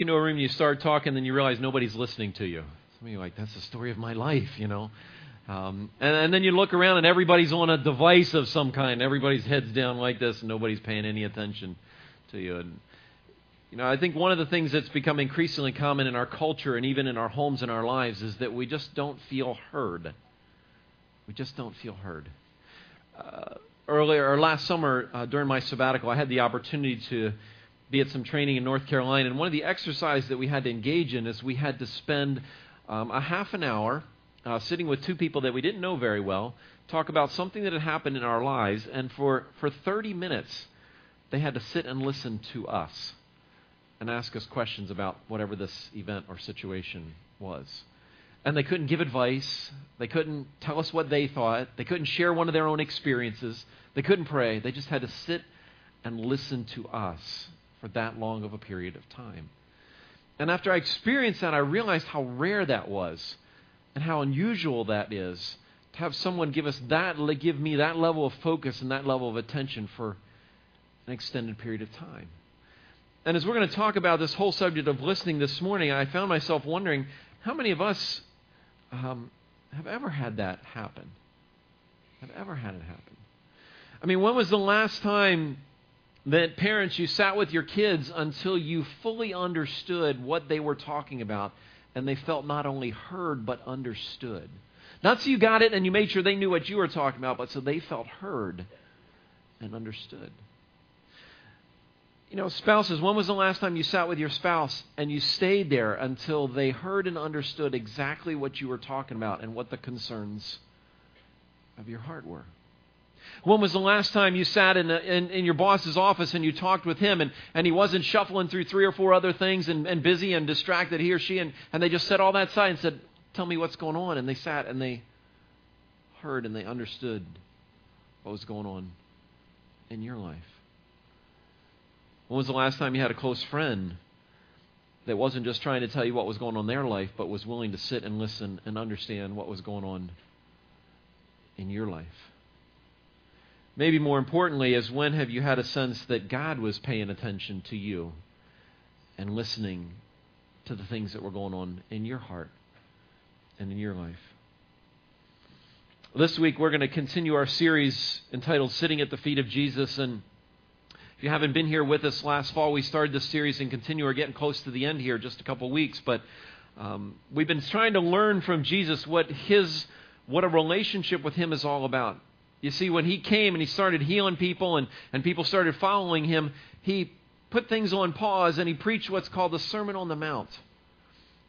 into a room, you start talking, then you realize nobody's listening to you. Some of you are like, that's the story of my life, you know. Um, and, and then you look around and everybody's on a device of some kind. Everybody's heads down like this, and nobody's paying any attention to you. And you know, I think one of the things that's become increasingly common in our culture and even in our homes and our lives is that we just don't feel heard. We just don't feel heard. Uh, earlier or last summer uh, during my sabbatical, I had the opportunity to be at some training in North Carolina, and one of the exercises that we had to engage in is we had to spend um, a half an hour uh, sitting with two people that we didn't know very well, talk about something that had happened in our lives, and for, for 30 minutes, they had to sit and listen to us and ask us questions about whatever this event or situation was. And they couldn't give advice. They couldn't tell us what they thought. They couldn't share one of their own experiences. They couldn't pray. They just had to sit and listen to us for that long of a period of time. And after I experienced that, I realized how rare that was and how unusual that is to have someone give us that, give me that level of focus and that level of attention for an extended period of time. And as we're going to talk about this whole subject of listening this morning, I found myself wondering how many of us um, have ever had that happen? Have ever had it happen? I mean, when was the last time that parents, you sat with your kids until you fully understood what they were talking about and they felt not only heard but understood. Not so you got it and you made sure they knew what you were talking about, but so they felt heard and understood. You know, spouses, when was the last time you sat with your spouse and you stayed there until they heard and understood exactly what you were talking about and what the concerns of your heart were? When was the last time you sat in, in, in, your boss's office and you talked with him and, and he wasn't shuffling through three or four other things and, and busy and distracted, he or she, and, and they just set all that aside and said, Tell me what's going on. And they sat and they heard and they understood what was going on in your life. When was the last time you had a close friend that wasn't just trying to tell you what was going on in their life, but was willing to sit and listen and understand what was going on in your life? Maybe more importantly, is when have you had a sense that God was paying attention to you and listening to the things that were going on in your heart and in your life? This week, we're going to continue our series entitled Sitting at the Feet of Jesus. And if you haven't been here with us last fall, we started this series and continue. We're getting close to the end here, just a couple weeks. But um, we've been trying to learn from Jesus what his what a relationship with him is all about. You see, when he came and he started healing people and, and people started following him, he put things on pause and he preached what's called the Sermon on the Mount.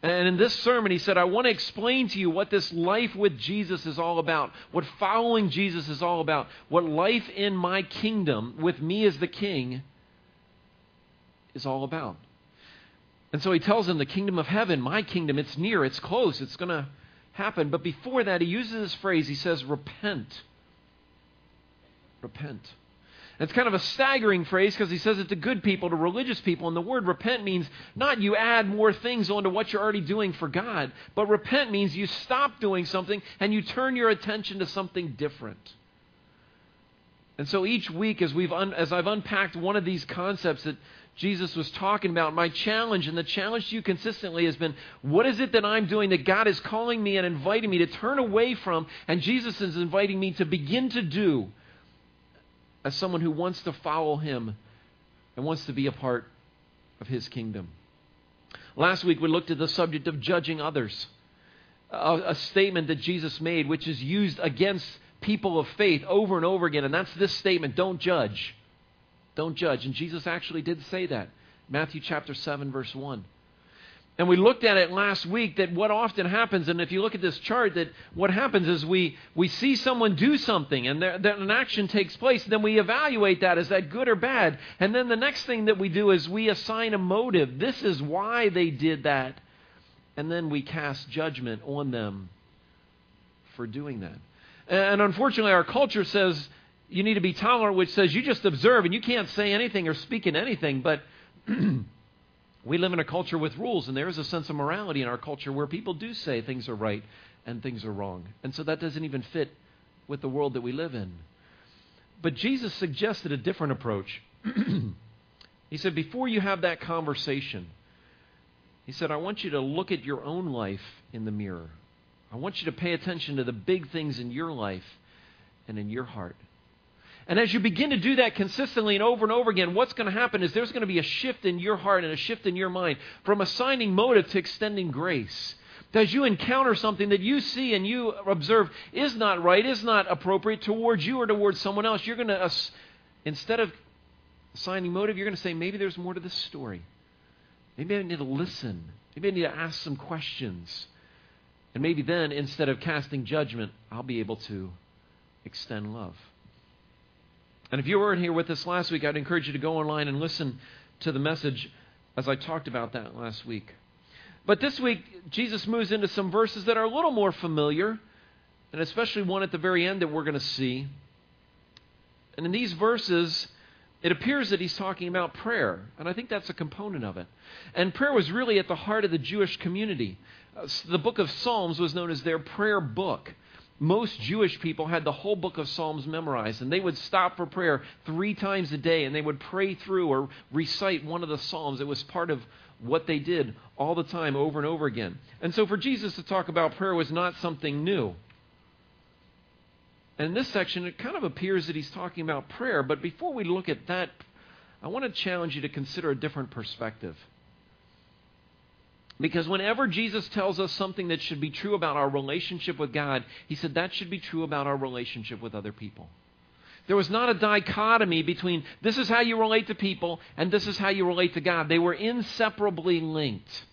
And in this sermon, he said, I want to explain to you what this life with Jesus is all about, what following Jesus is all about, what life in my kingdom with me as the king is all about. And so he tells them, the kingdom of heaven, my kingdom, it's near, it's close, it's going to happen. But before that, he uses this phrase, he says, repent repent. It's kind of a staggering phrase because he says it to good people, to religious people. And the word repent means not you add more things onto what you're already doing for God, but repent means you stop doing something and you turn your attention to something different. And so each week, as, we've un- as I've unpacked one of these concepts that Jesus was talking about, my challenge and the challenge to you consistently has been what is it that I'm doing that God is calling me and inviting me to turn away from, and Jesus is inviting me to begin to do as someone who wants to follow him and wants to be a part of his kingdom. Last week we looked at the subject of judging others, a, a, statement that Jesus made, which is used against people of faith over and over again, and that's this statement don't judge. Don't judge. And Jesus actually did say that. Matthew chapter 7, verse 1. And we looked at it last week that what often happens, and if you look at this chart, that what happens is we, we see someone do something and there, that an action takes place, then we evaluate that. Is that good or bad? And then the next thing that we do is we assign a motive. This is why they did that. And then we cast judgment on them for doing that. And unfortunately, our culture says you need to be tolerant, which says you just observe and you can't say anything or speak in anything. But We live in a culture with rules, and there is a sense of morality in our culture where people do say things are right and things are wrong. And so that doesn't even fit with the world that we live in. But Jesus suggested a different approach. he said, before you have that conversation, He said, I want you to look at your own life in the mirror. I want you to pay attention to the big things in your life and in your heart. And as you begin to do that consistently and over and over again, what's going to happen is there's going to be a shift in your heart and a shift in your mind from assigning motive to extending grace. As you encounter something that you see and you observe is not right, is not appropriate towards you or towards someone else, you're going to, instead of assigning motive, you're going to say, maybe there's more to this story. Maybe I need to listen. Maybe I need to ask some questions. And maybe then, instead of casting judgment, I'll be able to extend love. And if you weren't here with us last week, I'd encourage you to go online and listen to the message as I talked about that last week. But this week, Jesus moves into some verses that are a little more familiar, and especially one at the very end that we're going to see. And in these verses, it appears that he's talking about prayer, and I think that's a component of it. And prayer was really at the heart of the Jewish community. Uh, the book of Psalms was known as their prayer book most Jewish people had the whole book of Psalms memorized, and they would stop for prayer three times a day, and they would pray through or recite one of the Psalms. It was part of what they did all the time, over and over again. And so for Jesus to talk about prayer was not something new. And in this section, it kind of appears that he's talking about prayer, but before we look at that, I want to challenge you to consider a different perspective. Because whenever Jesus tells us something that should be true about our relationship with God, he said that should be true about our relationship with other people. There was not a dichotomy between this is how you relate to people and this is how you relate to God. They were inseparably linked.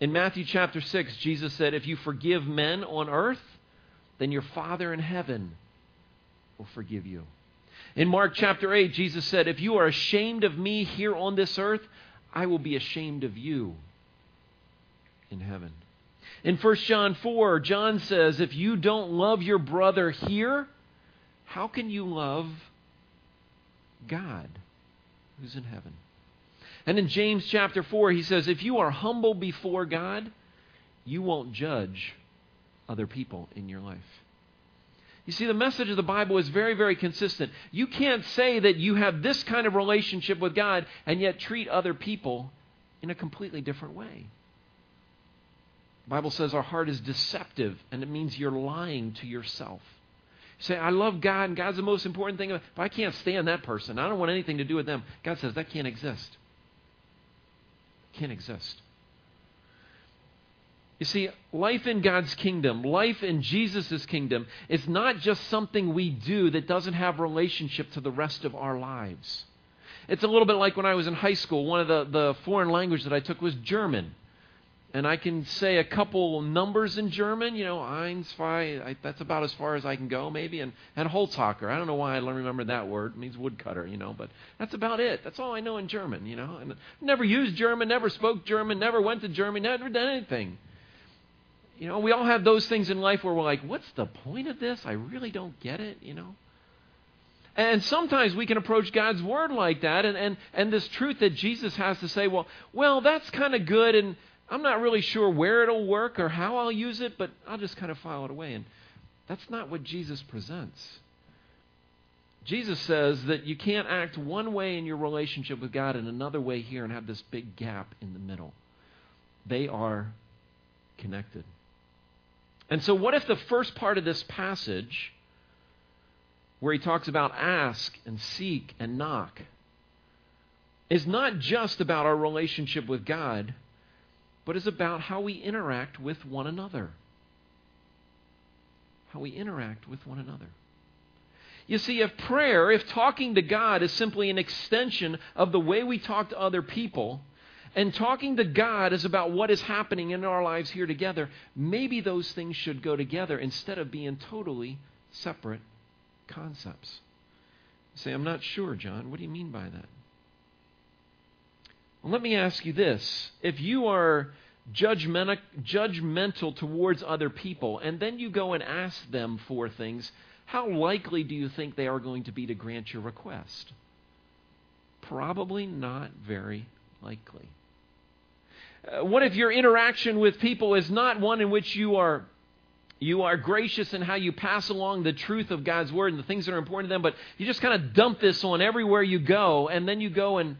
In Matthew chapter 6, Jesus said, If you forgive men on earth, then your Father in heaven will forgive you. In Mark chapter 8, Jesus said, If you are ashamed of me here on this earth, I will be ashamed of you in heaven. In 1 John 4, John says, If you don't love your brother here, how can you love God who's in heaven? And in James chapter 4, he says, If you are humble before God, you won't judge other people in your life. You see, the message of the Bible is very, very consistent. You can't say that you have this kind of relationship with God and yet treat other people in a completely different way. The Bible says our heart is deceptive, and it means you're lying to yourself. You say, I love God, and God's the most important thing. But I can't stand that person. I don't want anything to do with them. God says that can't exist. Can't exist. You see, life in God's kingdom, life in Jesus' kingdom, is not just something we do that doesn't have relationship to the rest of our lives. It's a little bit like when I was in high school. One of the, the foreign language that I took was German. And I can say a couple numbers in German, you know, eins, zwei, I, that's about as far as I can go, maybe. And, and Holzhacker, I don't know why I don't remember that word. It means woodcutter, you know, but that's about it. That's all I know in German, you know. And never used German, never spoke German, never went to Germany, never done anything. You know, we all have those things in life where we're like, what's the point of this? I really don't get it, you know. And sometimes we can approach God's word like that and, and, and this truth that Jesus has to say, well, well, that's kind of good and I'm not really sure where it'll work or how I'll use it, but I'll just kind of file it away. And that's not what Jesus presents. Jesus says that you can't act one way in your relationship with God and another way here and have this big gap in the middle. They are connected. And so, what if the first part of this passage, where he talks about ask and seek and knock, is not just about our relationship with God, but is about how we interact with one another? How we interact with one another. You see, if prayer, if talking to God is simply an extension of the way we talk to other people, and talking to God is about what is happening in our lives here together, maybe those things should go together instead of being totally separate concepts. You say, I'm not sure, John. What do you mean by that? Well, let me ask you this. If you are judgmental, judgmental towards other people, and then you go and ask them for things, how likely do you think they are going to be to grant your request? Probably not very likely. Uh, what if your interaction with people is not one in which you are you are gracious in how you pass along the truth of God's word and the things that are important to them, but you just kind of dump this on everywhere you go, and then you go and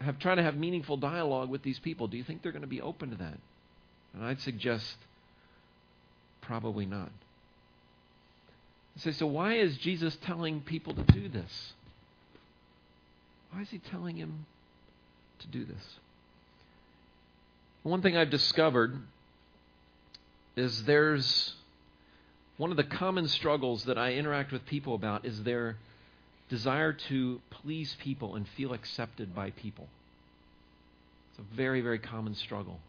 have tried to have meaningful dialogue with these people. Do you think they're going to be open to that? And I'd suggest probably not. You say, so why is Jesus telling people to do this? Why is he telling him to do this? One thing I've discovered is there's one of the common struggles that I interact with people about is their desire to please people and feel accepted by people. It's a very, very common struggle.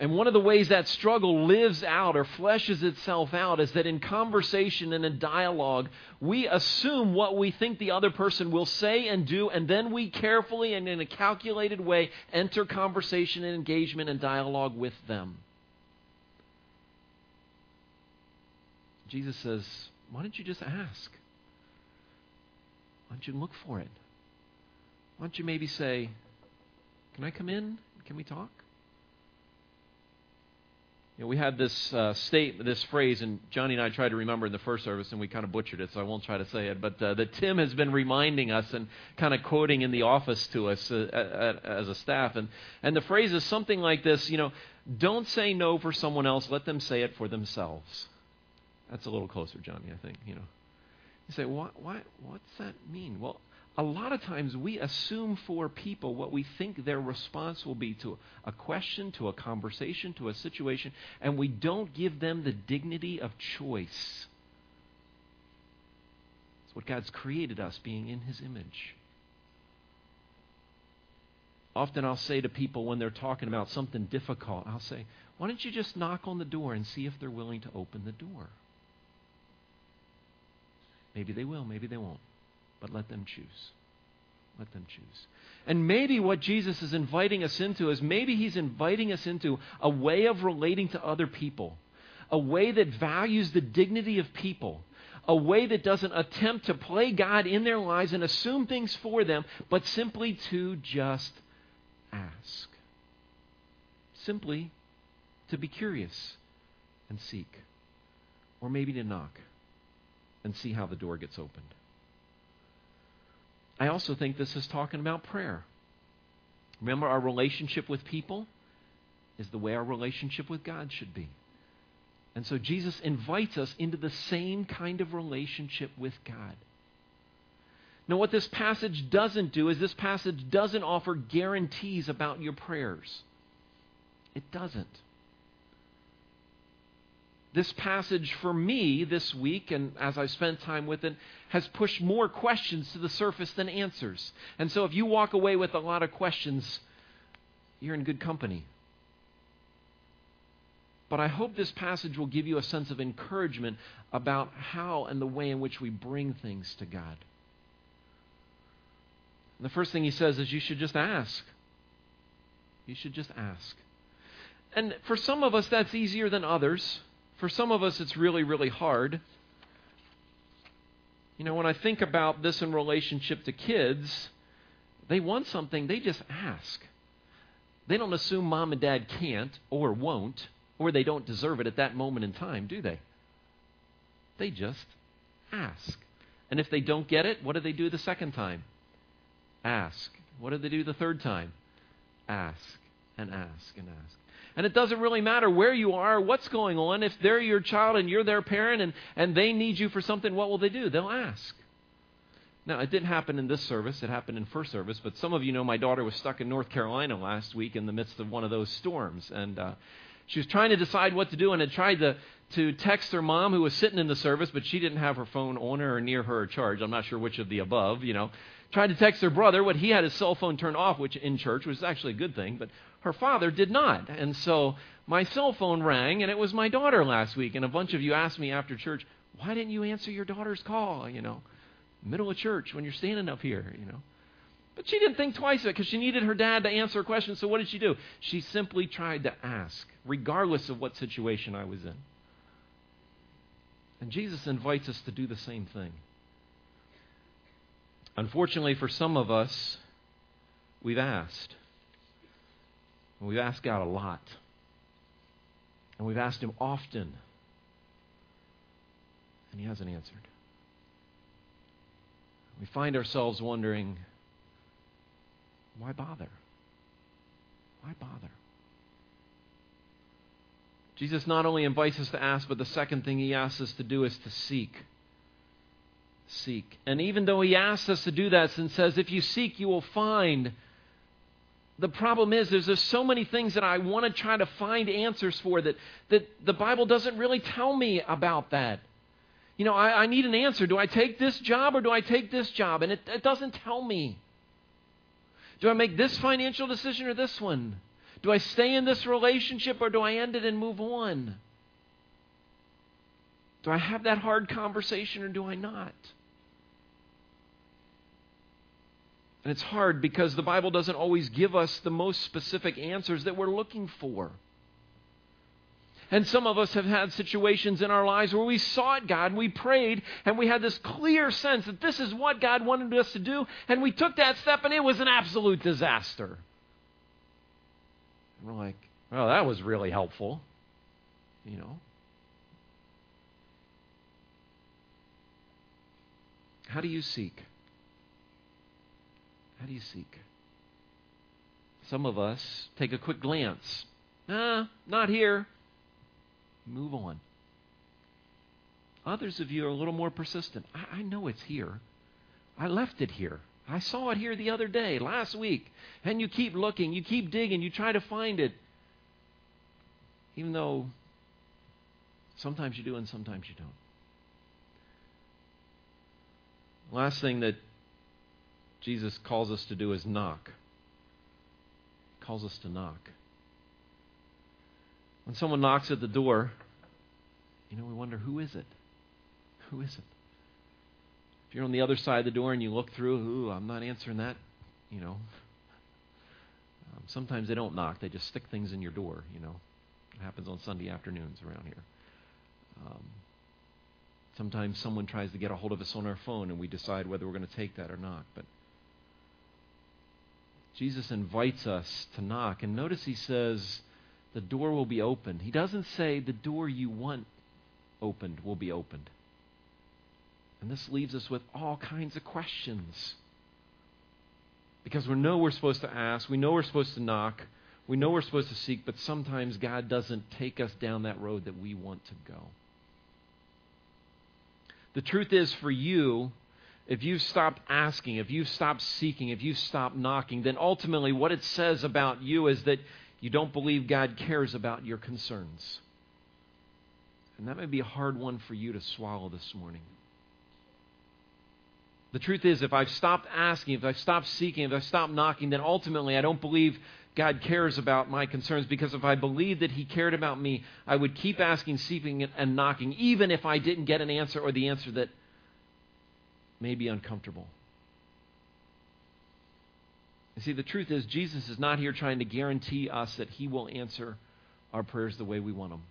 And one of the ways that struggle lives out or fleshes itself out is that in conversation and in dialogue, we assume what we think the other person will say and do, and then we carefully and in a calculated way enter conversation and engagement and dialogue with them. Jesus says, Why don't you just ask? Why don't you look for it? Why don't you maybe say, Can I come in? Can we talk? You know, we had this uh, state, this phrase, and Johnny and I tried to remember in the first service, and we kind of butchered it, so I won't try to say it. But uh, that Tim has been reminding us and kind of quoting in the office to us uh, as a staff, and and the phrase is something like this: you know, don't say no for someone else, let them say it for themselves. That's a little closer, Johnny. I think you know. You say, why, why, what's that mean? Well, a lot of times we assume for people what we think their response will be to a question, to a conversation, to a situation, and we don't give them the dignity of choice. It's what God's created us, being in His image. Often I'll say to people when they're talking about something difficult, I'll say, Why don't you just knock on the door and see if they're willing to open the door? Maybe they will, maybe they won't but let them choose. Let them choose. And maybe what Jesus is inviting us into is maybe he's inviting us into a way of relating to other people, a way that values the dignity of people, a way that doesn't attempt to play God in their lives and assume things for them, but simply to just ask. Simply to be curious and seek. Or maybe to knock and see how the door gets opened. I also think this is talking about prayer. Remember, our relationship with people is the way our relationship with God should be. And so Jesus invites us into the same kind of relationship with God. Now, what this passage doesn't do is this passage doesn't offer guarantees about your prayers. It doesn't this passage for me this week, and as I spent time with it, has pushed more questions to the surface than answers. And so if you walk away with a lot of questions, you're in good company. But I hope this passage will give you a sense of encouragement about how and the way in which we bring things to God. And the first thing he says is you should just ask. You should just ask. And for some of us, that's easier than others. For some of us, it's really, really hard. You know, when I think about this in relationship to kids, they want something, they just ask. They don't assume mom and dad can't or won't, or they don't deserve it at that moment in time, do they? They just ask. And if they don't get it, what do they do the second time? Ask. What do they do the third time? Ask and ask and ask. And it doesn't really matter where you are, what's going on. If they're your child and you're their parent and, and they need you for something, what will they do? They'll ask. Now, it didn't happen in this service. It happened in first service. But some of you know my daughter was stuck in North Carolina last week in the midst of one of those storms. And uh, she was trying to decide what to do and had tried to, to text her mom, who was sitting in the service, but she didn't have her phone on her or near her or charged. I'm not sure which of the above, you know. Tried to text her brother, but he had his cell phone turned off, which in church was actually a good thing. But her father did not. And so my cell phone rang, and it was my daughter last week. And a bunch of you asked me after church, why didn't you answer your daughter's call? You know, middle of church when you're standing up here, you know. But she didn't think twice of it because she needed her dad to answer a question. So what did she do? She simply tried to ask, regardless of what situation I was in. And Jesus invites us to do the same thing. Unfortunately, for some of us, we've asked. And we've asked God a lot. And we've asked Him often. And He hasn't answered. We find ourselves wondering Why bother? Why bother? Jesus not only invites us to ask, but the second thing he asks us to do is to seek. Seek. And even though he asks us to do that and says, if you seek, you will find, the problem is, is there's so many things that I want to try to find answers for that, that the Bible doesn't really tell me about that. You know, I, I need an answer. Do I take this job or do I take this job? And it, it doesn't tell me. Do I make this financial decision or this one? Do I stay in this relationship or do I end it and move on? Do I have that hard conversation or do I not? And it's hard because the Bible doesn't always give us the most specific answers that we're looking for. And some of us have had situations in our lives where we sought God, and we prayed, and we had this clear sense that this is what God wanted us to do, and we took that step and it was an absolute disaster. And we're like, well, that was really helpful. You know? How do you seek? How do you seek? Some of us take a quick glance. Nah, not here. Move on. Others of you are a little more persistent. I, I know it's here. I left it here. I saw it here the other day, last week. And you keep looking, you keep digging, you try to find it. Even though sometimes you do and sometimes you don't. Last thing that Jesus calls us to do is knock. He calls us to knock. When someone knocks at the door, you know, we wonder who is it? Who is it? If you're on the other side of the door and you look through, ooh, I'm not answering that, you know. Um, sometimes they don't knock, they just stick things in your door, you know. It happens on Sunday afternoons around here. Um, sometimes someone tries to get a hold of us on our phone and we decide whether we're going to take that or not. But Jesus invites us to knock. And notice he says, the door will be opened. He doesn't say the door you want opened will be opened. And this leaves us with all kinds of questions. Because we know we're supposed to ask, we know we're supposed to knock, we know we're supposed to seek, but sometimes God doesn't take us down that road that we want to go. The truth is, for you, if you've stopped asking, if you've stopped seeking, if you've stopped knocking, then ultimately what it says about you is that you don't believe God cares about your concerns. And that may be a hard one for you to swallow this morning. The truth is, if I've stopped asking, if I've stopped seeking, if I've stopped knocking, then ultimately I don't believe God cares about my concerns because if I believed that He cared about me, I would keep asking, seeking, and knocking, even if I didn't get an answer or the answer that may be uncomfortable. You see, the truth is, Jesus is not here trying to guarantee us that He will answer our prayers the way we want them.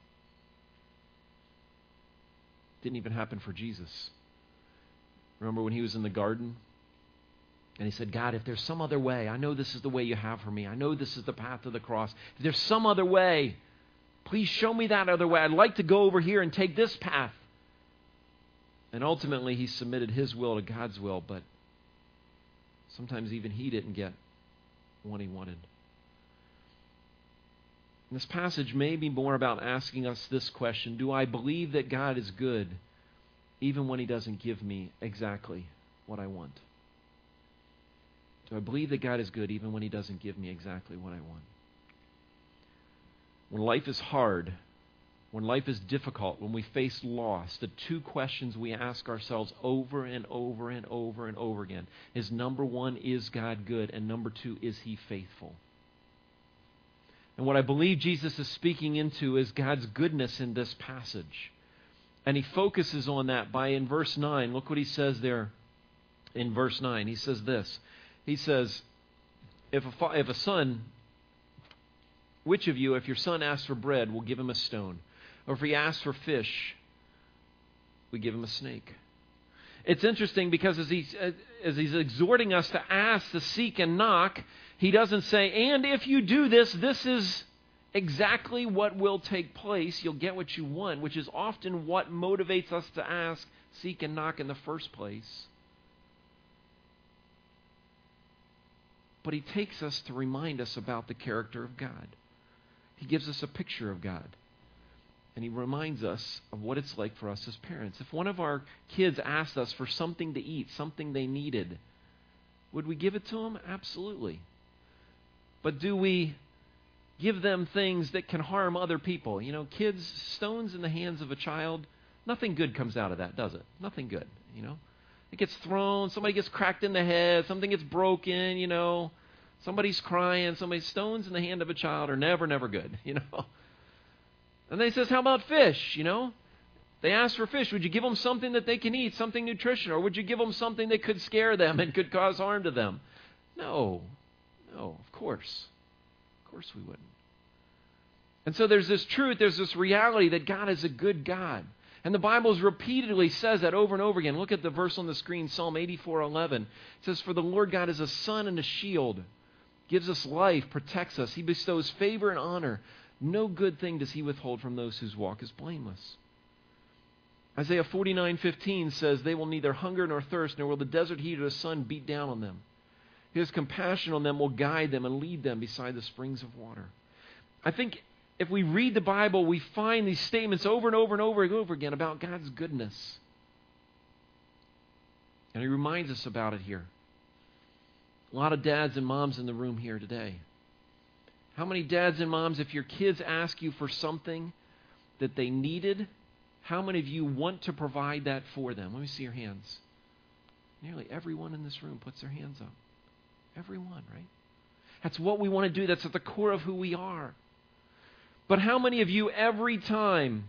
Didn't even happen for Jesus. Remember when he was in the garden? And he said, God, if there's some other way, I know this is the way you have for me. I know this is the path to the cross. If there's some other way, please show me that other way. I'd like to go over here and take this path. And ultimately, he submitted his will to God's will, but sometimes even he didn't get what he wanted. And this passage may be more about asking us this question Do I believe that God is good? even when He doesn't give me exactly what I want? Do I believe that God is good even when He doesn't give me exactly what I want? When life is hard, when life is difficult, when we face loss, the two questions we ask ourselves over and over and over and over again is number one, is God good? And number two, is He faithful? And what I believe Jesus is speaking into is God's goodness in this passage. And he focuses on that by in verse 9. Look what he says there in verse 9. He says this. He says, if a, if a son, which of you, if your son asks for bread, will give him a stone? Or if he asks for fish, we give him a snake? It's interesting because as he's, as he's exhorting us to ask, to seek, and knock, he doesn't say, and if you do this, this is exactly what will take place. You'll get what you want, which is often what motivates us to ask, seek, and knock in the first place. but he takes us to remind us about the character of God. He gives us a picture of God. And he reminds us of what it's like for us as parents. If one of our kids asked us for something to eat, something they needed, would we give it to them? Absolutely. But do we give them things that can harm other people? You know, kids, stones in the hands of a child, nothing good comes out of that, does it? Nothing good, you know? It gets thrown, somebody gets cracked in the head, something gets broken, you know. Somebody's crying, somebody's stones in the hand of a child are never, never good, you know. And then he says, How about fish? You know? They ask for fish. Would you give them something that they can eat, something nutritional? Or would you give them something that could scare them and could cause harm to them? No. No, of course. Of course we wouldn't. And so there's this truth, there's this reality that God is a good God. And the Bible repeatedly says that over and over again. Look at the verse on the screen, Psalm 84:11. It says, "For the Lord God is a sun and a shield, gives us life, protects us. He bestows favor and honor. No good thing does he withhold from those whose walk is blameless." Isaiah 49:15 says, "They will neither hunger nor thirst, nor will the desert heat or the sun beat down on them. His compassion on them will guide them and lead them beside the springs of water." I think if we read the Bible, we find these statements over and over and over and over again about God's goodness. And he reminds us about it here. A lot of dads and moms in the room here today. How many dads and moms, if your kids ask you for something that they needed, how many of you want to provide that for them? Let me see your hands. Nearly everyone in this room puts their hands up. Everyone, right? That's what we want to do. That's at the core of who we are. But how many of you, every time,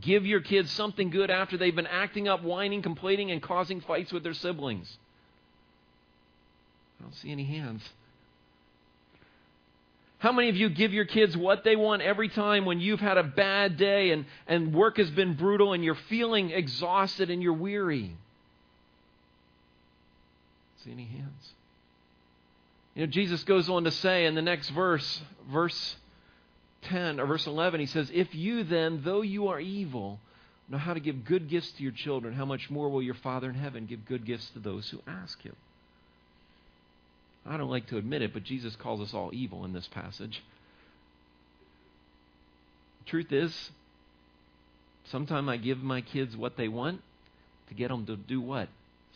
give your kids something good after they've been acting up, whining, complaining, and causing fights with their siblings? I don't see any hands. How many of you give your kids what they want every time when you've had a bad day and, and work has been brutal and you're feeling exhausted and you're weary? See any hands? You know, Jesus goes on to say in the next verse, verse 10 or verse 11, he says, If you then, though you are evil, know how to give good gifts to your children, how much more will your Father in heaven give good gifts to those who ask him? I don't like to admit it, but Jesus calls us all evil in this passage. Truth is, sometimes I give my kids what they want to get them to do what?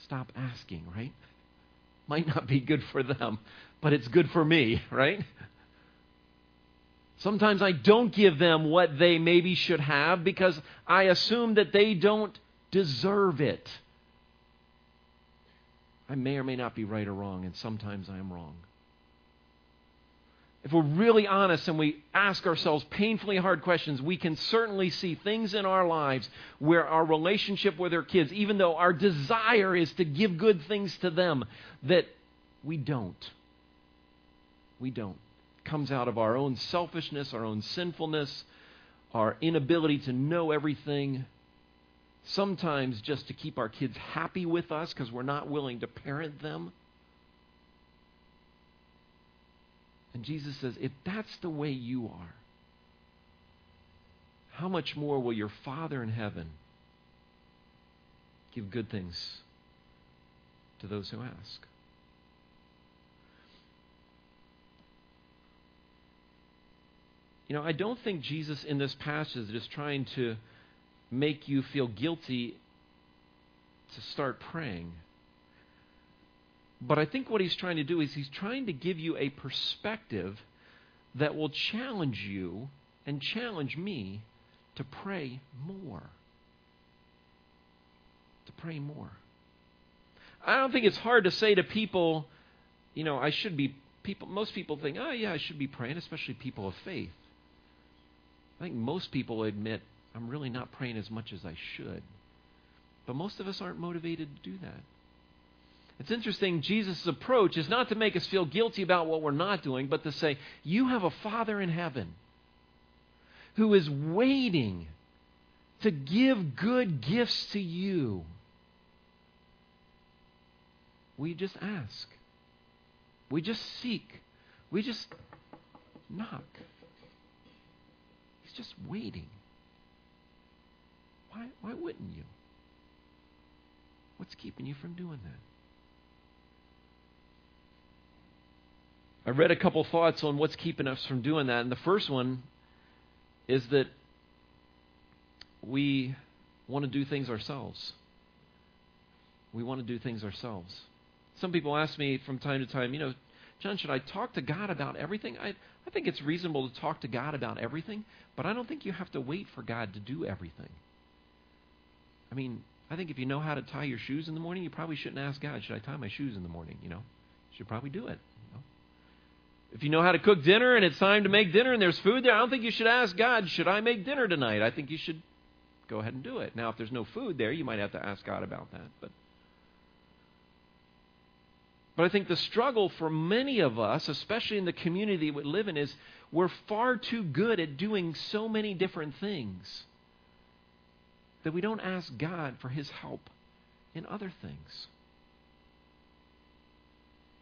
Stop asking, right? Might not be good for them, but it's good for me, right? Sometimes I don't give them what they maybe should have because I assume that they don't deserve it. I may or may not be right or wrong, and sometimes I am wrong. If we're really honest and we ask ourselves painfully hard questions, we can certainly see things in our lives where our relationship with our kids, even though our desire is to give good things to them, that we don't. We don't comes out of our own selfishness, our own sinfulness, our inability to know everything. Sometimes just to keep our kids happy with us because we're not willing to parent them. And Jesus says, if that's the way you are, how much more will your Father in heaven give good things to those who ask? You know, I don't think Jesus in this passage is just trying to make you feel guilty to start praying. But I think what he's trying to do is he's trying to give you a perspective that will challenge you and challenge me to pray more. To pray more. I don't think it's hard to say to people, you know, I should be people most people think, "Oh yeah, I should be praying, especially people of faith." I think most people admit, I'm really not praying as much as I should. But most of us aren't motivated to do that. It's interesting, Jesus' approach is not to make us feel guilty about what we're not doing, but to say, You have a Father in heaven who is waiting to give good gifts to you. We just ask. We just seek. We just knock. He's just waiting. Why, why wouldn't you? What's keeping you from doing that? I read a couple thoughts on what's keeping us from doing that. And the first one is that we want to do things ourselves. We want to do things ourselves. Some people ask me from time to time, you know, John, should I talk to God about everything? I, I think it's reasonable to talk to God about everything, but I don't think you have to wait for God to do everything. I mean, I think if you know how to tie your shoes in the morning, you probably shouldn't ask God, should I tie my shoes in the morning? You know, you should probably do it. You know? If you know how to cook dinner and it's time to make dinner and there's food there, I don't think you should ask God, should I make dinner tonight? I think you should go ahead and do it. Now, if there's no food there, you might have to ask God about that. But but I think the struggle for many of us, especially in the community we live in, is we're far too good at doing so many different things that we don't ask God for His help in other things.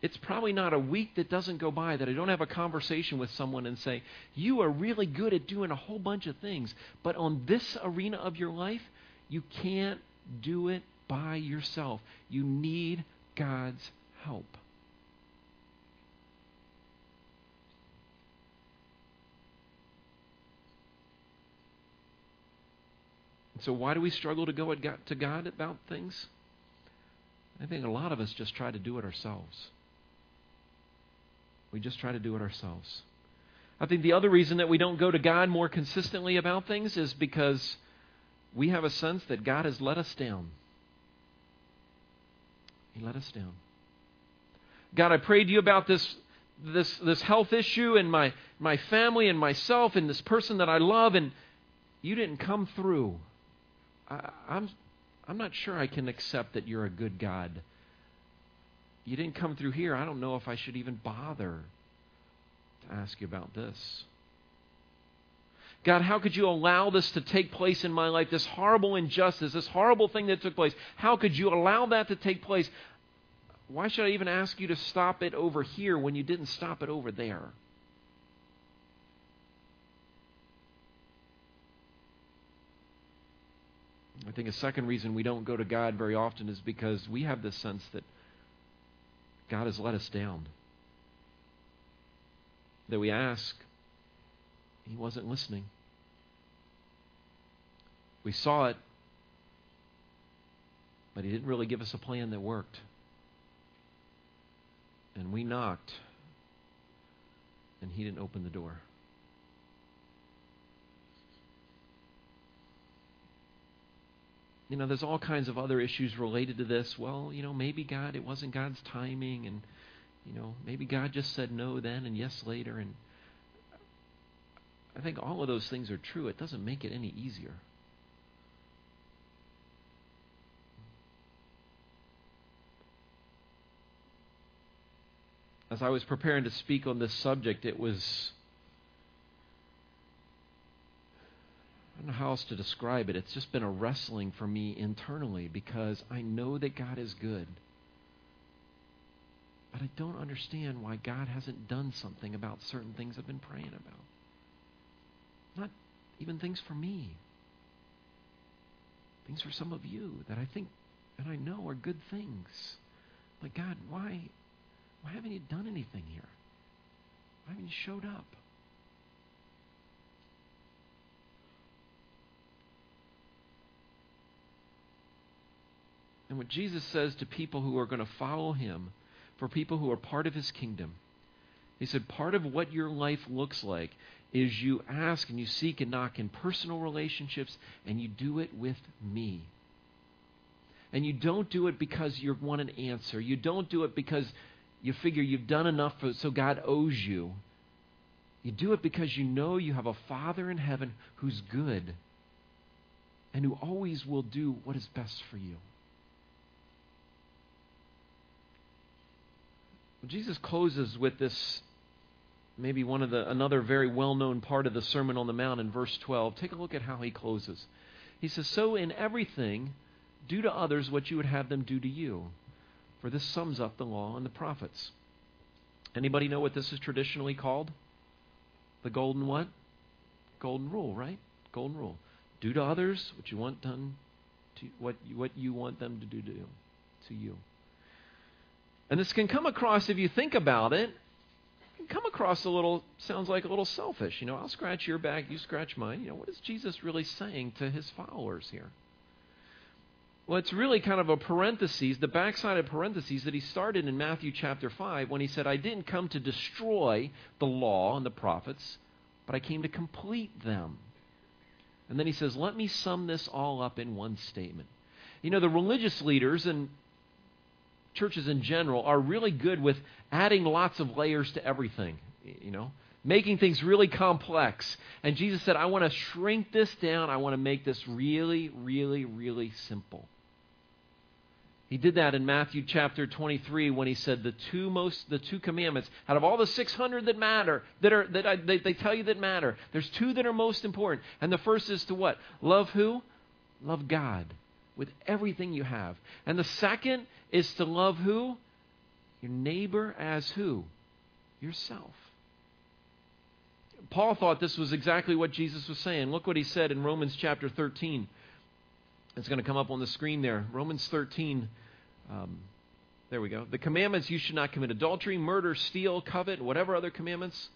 It's probably not a week that doesn't go by that I don't have a conversation with someone and say, You are really good at doing a whole bunch of things, but on this arena of your life, you can't do it by yourself. You need God's help. So, why do we struggle to go to God about things? I think a lot of us just try to do it ourselves. We just try to do it ourselves. I think the other reason that we don't go to God more consistently about things is because we have a sense that God has let us down. He let us down. God, I prayed to you about this this this health issue and my my family and myself and this person that I love and you didn't come through. I, I'm I'm not sure I can accept that you're a good God. You didn't come through here. I don't know if I should even bother to ask you about this. God, how could you allow this to take place in my life? This horrible injustice, this horrible thing that took place. How could you allow that to take place? Why should I even ask you to stop it over here when you didn't stop it over there? I think a second reason we don't go to God very often is because we have this sense that God has let us down. That we ask, He wasn't listening. We saw it, but He didn't really give us a plan that worked. And we knocked, and he didn't open the door. You know, there's all kinds of other issues related to this. Well, you know, maybe God, it wasn't God's timing, and, you know, maybe God just said no then and yes later. And I think all of those things are true. It doesn't make it any easier. as I was preparing to speak on this subject, it was. I don't know how else to describe it. It's just been a wrestling for me internally because I know that God is good. But I don't understand why God hasn't done something about certain things I've been praying about. Not even things for me. Things for some of you that I think and I know are good things. But God, why why haven't you done anything here? Why haven't you showed up? And what Jesus says to people who are going to follow him, for people who are part of his kingdom, he said, part of what your life looks like is you ask and you seek and knock in personal relationships, and you do it with me. And you don't do it because you want an answer. You don't do it because you figure you've done enough for, so God owes you. You do it because you know you have a Father in heaven who's good and who always will do what is best for you. Jesus closes with this maybe one of the another very well-known part of the Sermon on the Mount in verse 12. Take a look at how he closes. He says, "So in everything do to others what you would have them do to you." For this sums up the law and the prophets. Anybody know what this is traditionally called? The golden what? Golden rule, right? Golden rule. Do to others what you want done to what you, what you want them to do to, to you. And this can come across if you think about it it come across a little, sounds like a little selfish. You know, I'll scratch your back, you scratch mine. You know, what is Jesus really saying to his followers here? Well, it's really kind of a parenthesis, the backside of parentheses that he started in Matthew chapter 5 when he said, I didn't come to destroy the law and the prophets, but I came to complete them. And then he says, Let me sum this all up in one statement. You know, the religious leaders and churches in general are really good with adding lots of layers to everything, you know, making things really complex. And Jesus said, I want to shrink this down. I want to make this really, really, really simple. He did that in Matthew chapter 23 when he said the two most the two commandments out of all the 600 that matter that are that I, they, they tell you that matter. There's two that are most important. And the first is to what? Love who? Love God with everything you have. And the second is to love who? Your neighbor as who? Yourself. Paul thought this was exactly what Jesus was saying. Look what he said in Romans chapter 13. It's going to come up on the screen there. Romans 13. Um, there we go. The commandments you should not commit adultery, murder, steal, covet, whatever other commandments.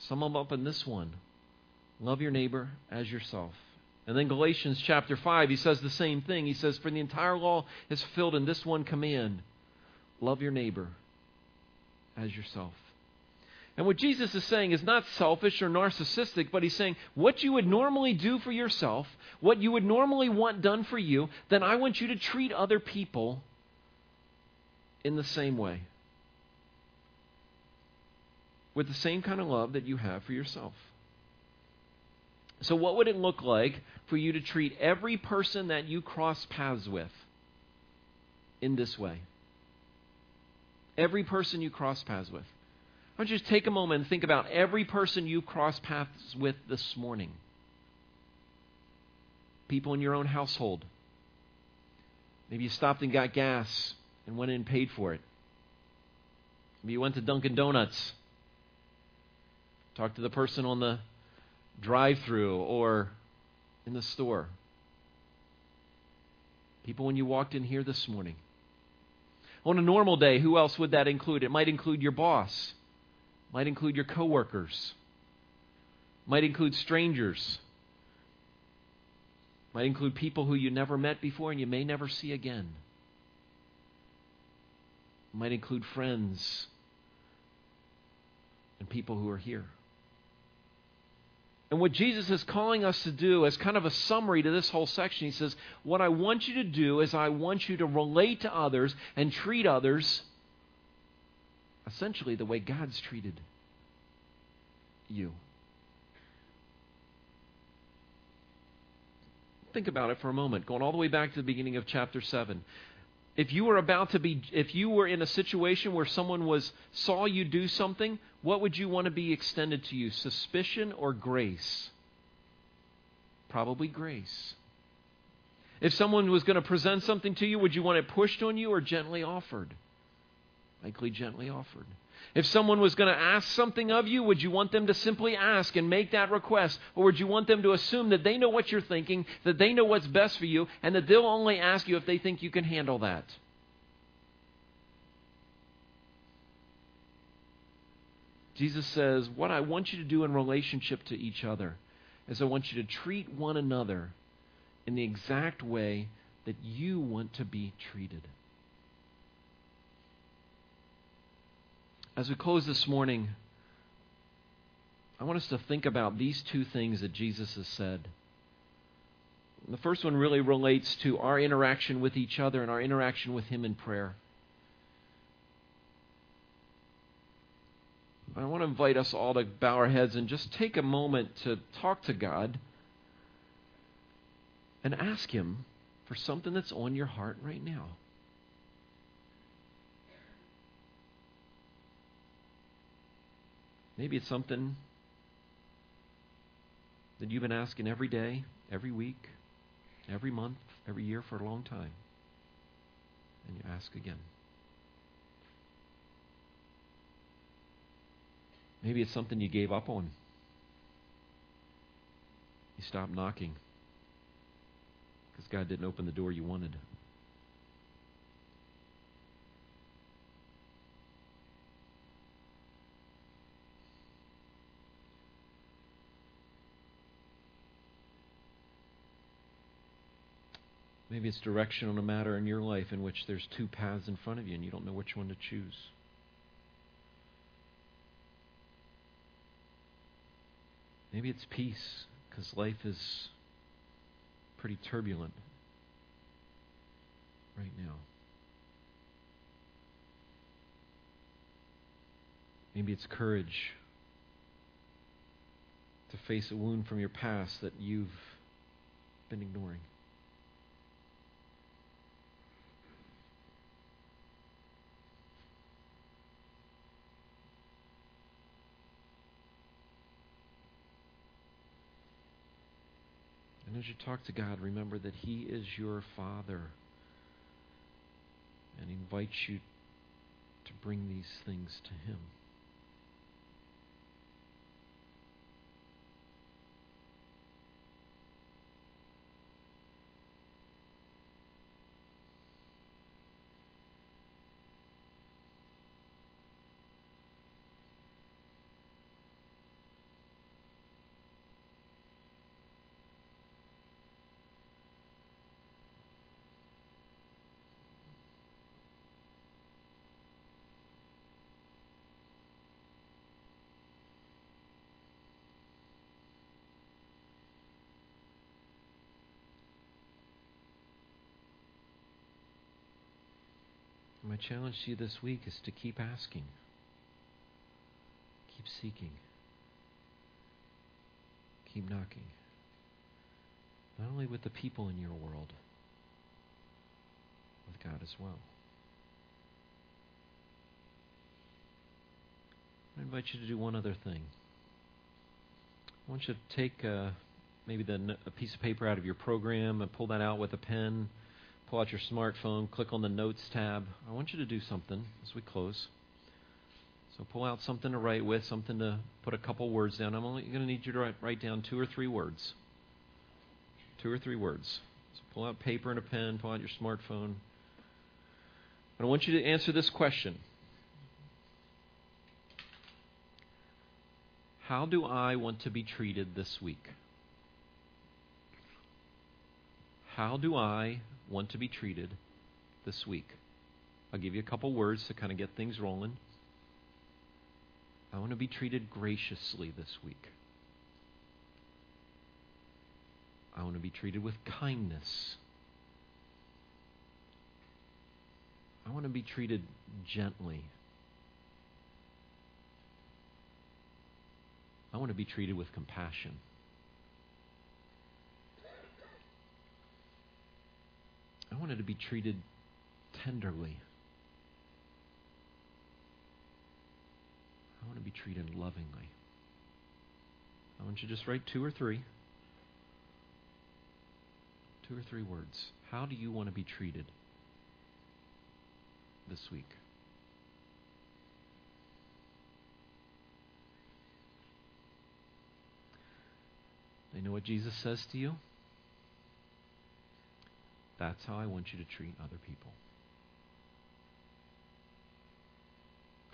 Sum them up in this one love your neighbor as yourself. And then Galatians chapter 5, he says the same thing. He says, For the entire law is fulfilled in this one command love your neighbor as yourself. And what Jesus is saying is not selfish or narcissistic, but he's saying what you would normally do for yourself, what you would normally want done for you, then I want you to treat other people in the same way. With the same kind of love that you have for yourself. So, what would it look like for you to treat every person that you cross paths with in this way? Every person you cross paths with. Why don't you just take a moment and think about every person you cross paths with this morning? People in your own household. Maybe you stopped and got gas and went in and paid for it. Maybe you went to Dunkin' Donuts. Talked to the person on the drive through or in the store. People when you walked in here this morning. On a normal day, who else would that include? It might include your boss might include your coworkers, might include strangers, might include people who you never met before and you may never see again. Might include friends and people who are here. And what Jesus is calling us to do, as kind of a summary to this whole section, he says, What I want you to do is I want you to relate to others and treat others essentially the way God's treated you. Think about it for a moment, going all the way back to the beginning of chapter 7. If you were about to be if you were in a situation where someone was saw you do something, what would you want to be extended to you? Suspicion or grace? Probably grace. If someone was going to present something to you, would you want it pushed on you or gently offered? likely gently offered. If someone was going to ask something of you, would you want them to simply ask and make that request? Or would you want them to assume that they know what you're thinking, that they know what's best for you, and that they'll only ask you if they think you can handle that? Jesus says, What I want you to do in relationship to each other is I want you to treat one another in the exact way that you want to be treated. As we close this morning, I want us to think about these two things that Jesus has said. The first one really relates to our interaction with each other and our interaction with Him in prayer. I want to invite us all to bow our heads and just take a moment to talk to God and ask Him for something that's on your heart right now. Maybe it's something that you've been asking every day, every week, every month, every year for a long time. And you ask again. Maybe it's something you gave up on. You stopped knocking because God didn't open the door you wanted. Maybe it's direction on a matter in your life in which there's two paths in front of you and you don't know which one to choose. Maybe it's peace because life is pretty turbulent right now. Maybe it's courage to face a wound from your past that you've been ignoring. And as you talk to God, remember that He is your Father and invites you to bring these things to Him. My challenge to you this week is to keep asking, keep seeking, keep knocking. Not only with the people in your world, with God as well. I invite you to do one other thing. I want you to take uh, maybe the, a piece of paper out of your program and pull that out with a pen pull out your smartphone, click on the Notes tab. I want you to do something as we close. So pull out something to write with, something to put a couple words down. I'm only going to need you to write, write down two or three words. Two or three words. So pull out paper and a pen, pull out your smartphone. But I want you to answer this question How do I want to be treated this week? How do I want to be treated this week? I'll give you a couple words to kind of get things rolling. I want to be treated graciously this week. I want to be treated with kindness. I want to be treated gently. I want to be treated with compassion. I wanted to be treated tenderly. I want to be treated lovingly. I want you to just write two or three. Two or three words. How do you want to be treated this week? You know what Jesus says to you? That's how I want you to treat other people.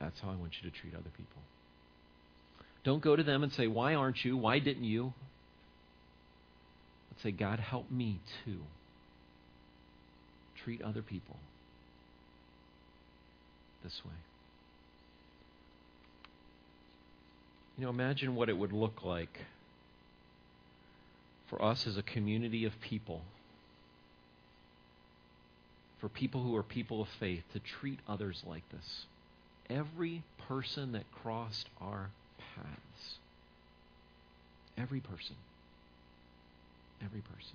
That's how I want you to treat other people. Don't go to them and say, Why aren't you? Why didn't you? Let's say, God, help me too. Treat other people this way. You know, imagine what it would look like for us as a community of people for people who are people of faith to treat others like this. Every person that crossed our paths. Every person. Every person.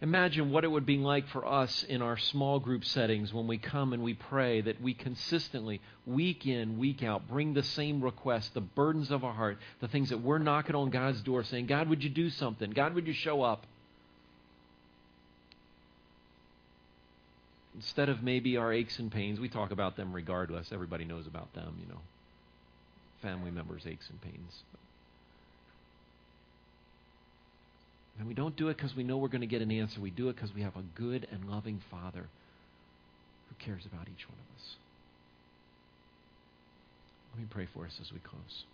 Imagine what it would be like for us in our small group settings when we come and we pray that we consistently, week in, week out, bring the same requests, the burdens of our heart, the things that we're knocking on God's door saying, God, would you do something? God, would you show up? Instead of maybe our aches and pains, we talk about them regardless. Everybody knows about them, you know. Family members' aches and pains. And we don't do it because we know we're going to get an answer. We do it because we have a good and loving Father who cares about each one of us. Let me pray for us as we close.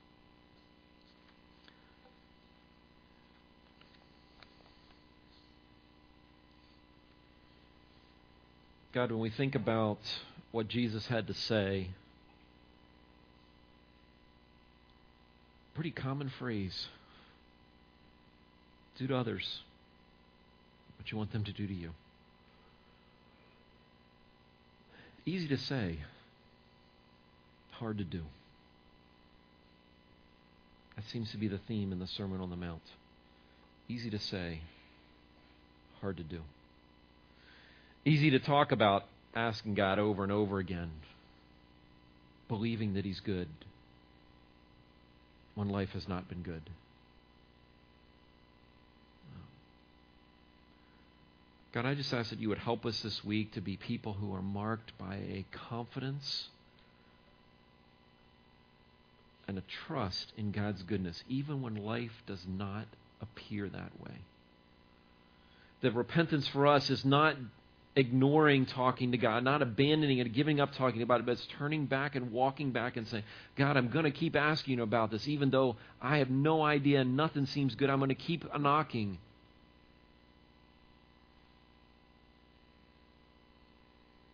God, when we think about what Jesus had to say, pretty common phrase do to others what you want them to do to you. Easy to say, hard to do. That seems to be the theme in the Sermon on the Mount. Easy to say, hard to do. Easy to talk about asking God over and over again, believing that He's good when life has not been good. God, I just ask that you would help us this week to be people who are marked by a confidence and a trust in God's goodness, even when life does not appear that way. That repentance for us is not ignoring talking to God, not abandoning it, giving up talking about it, but it's turning back and walking back and saying, God, I'm going to keep asking you about this, even though I have no idea and nothing seems good. I'm going to keep knocking.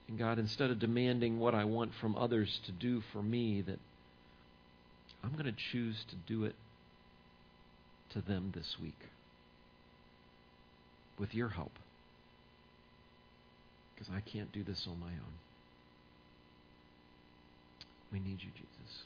And God, instead of demanding what I want from others to do for me, that I'm going to choose to do it to them this week with your help. Because I can't do this on my own. We need you, Jesus.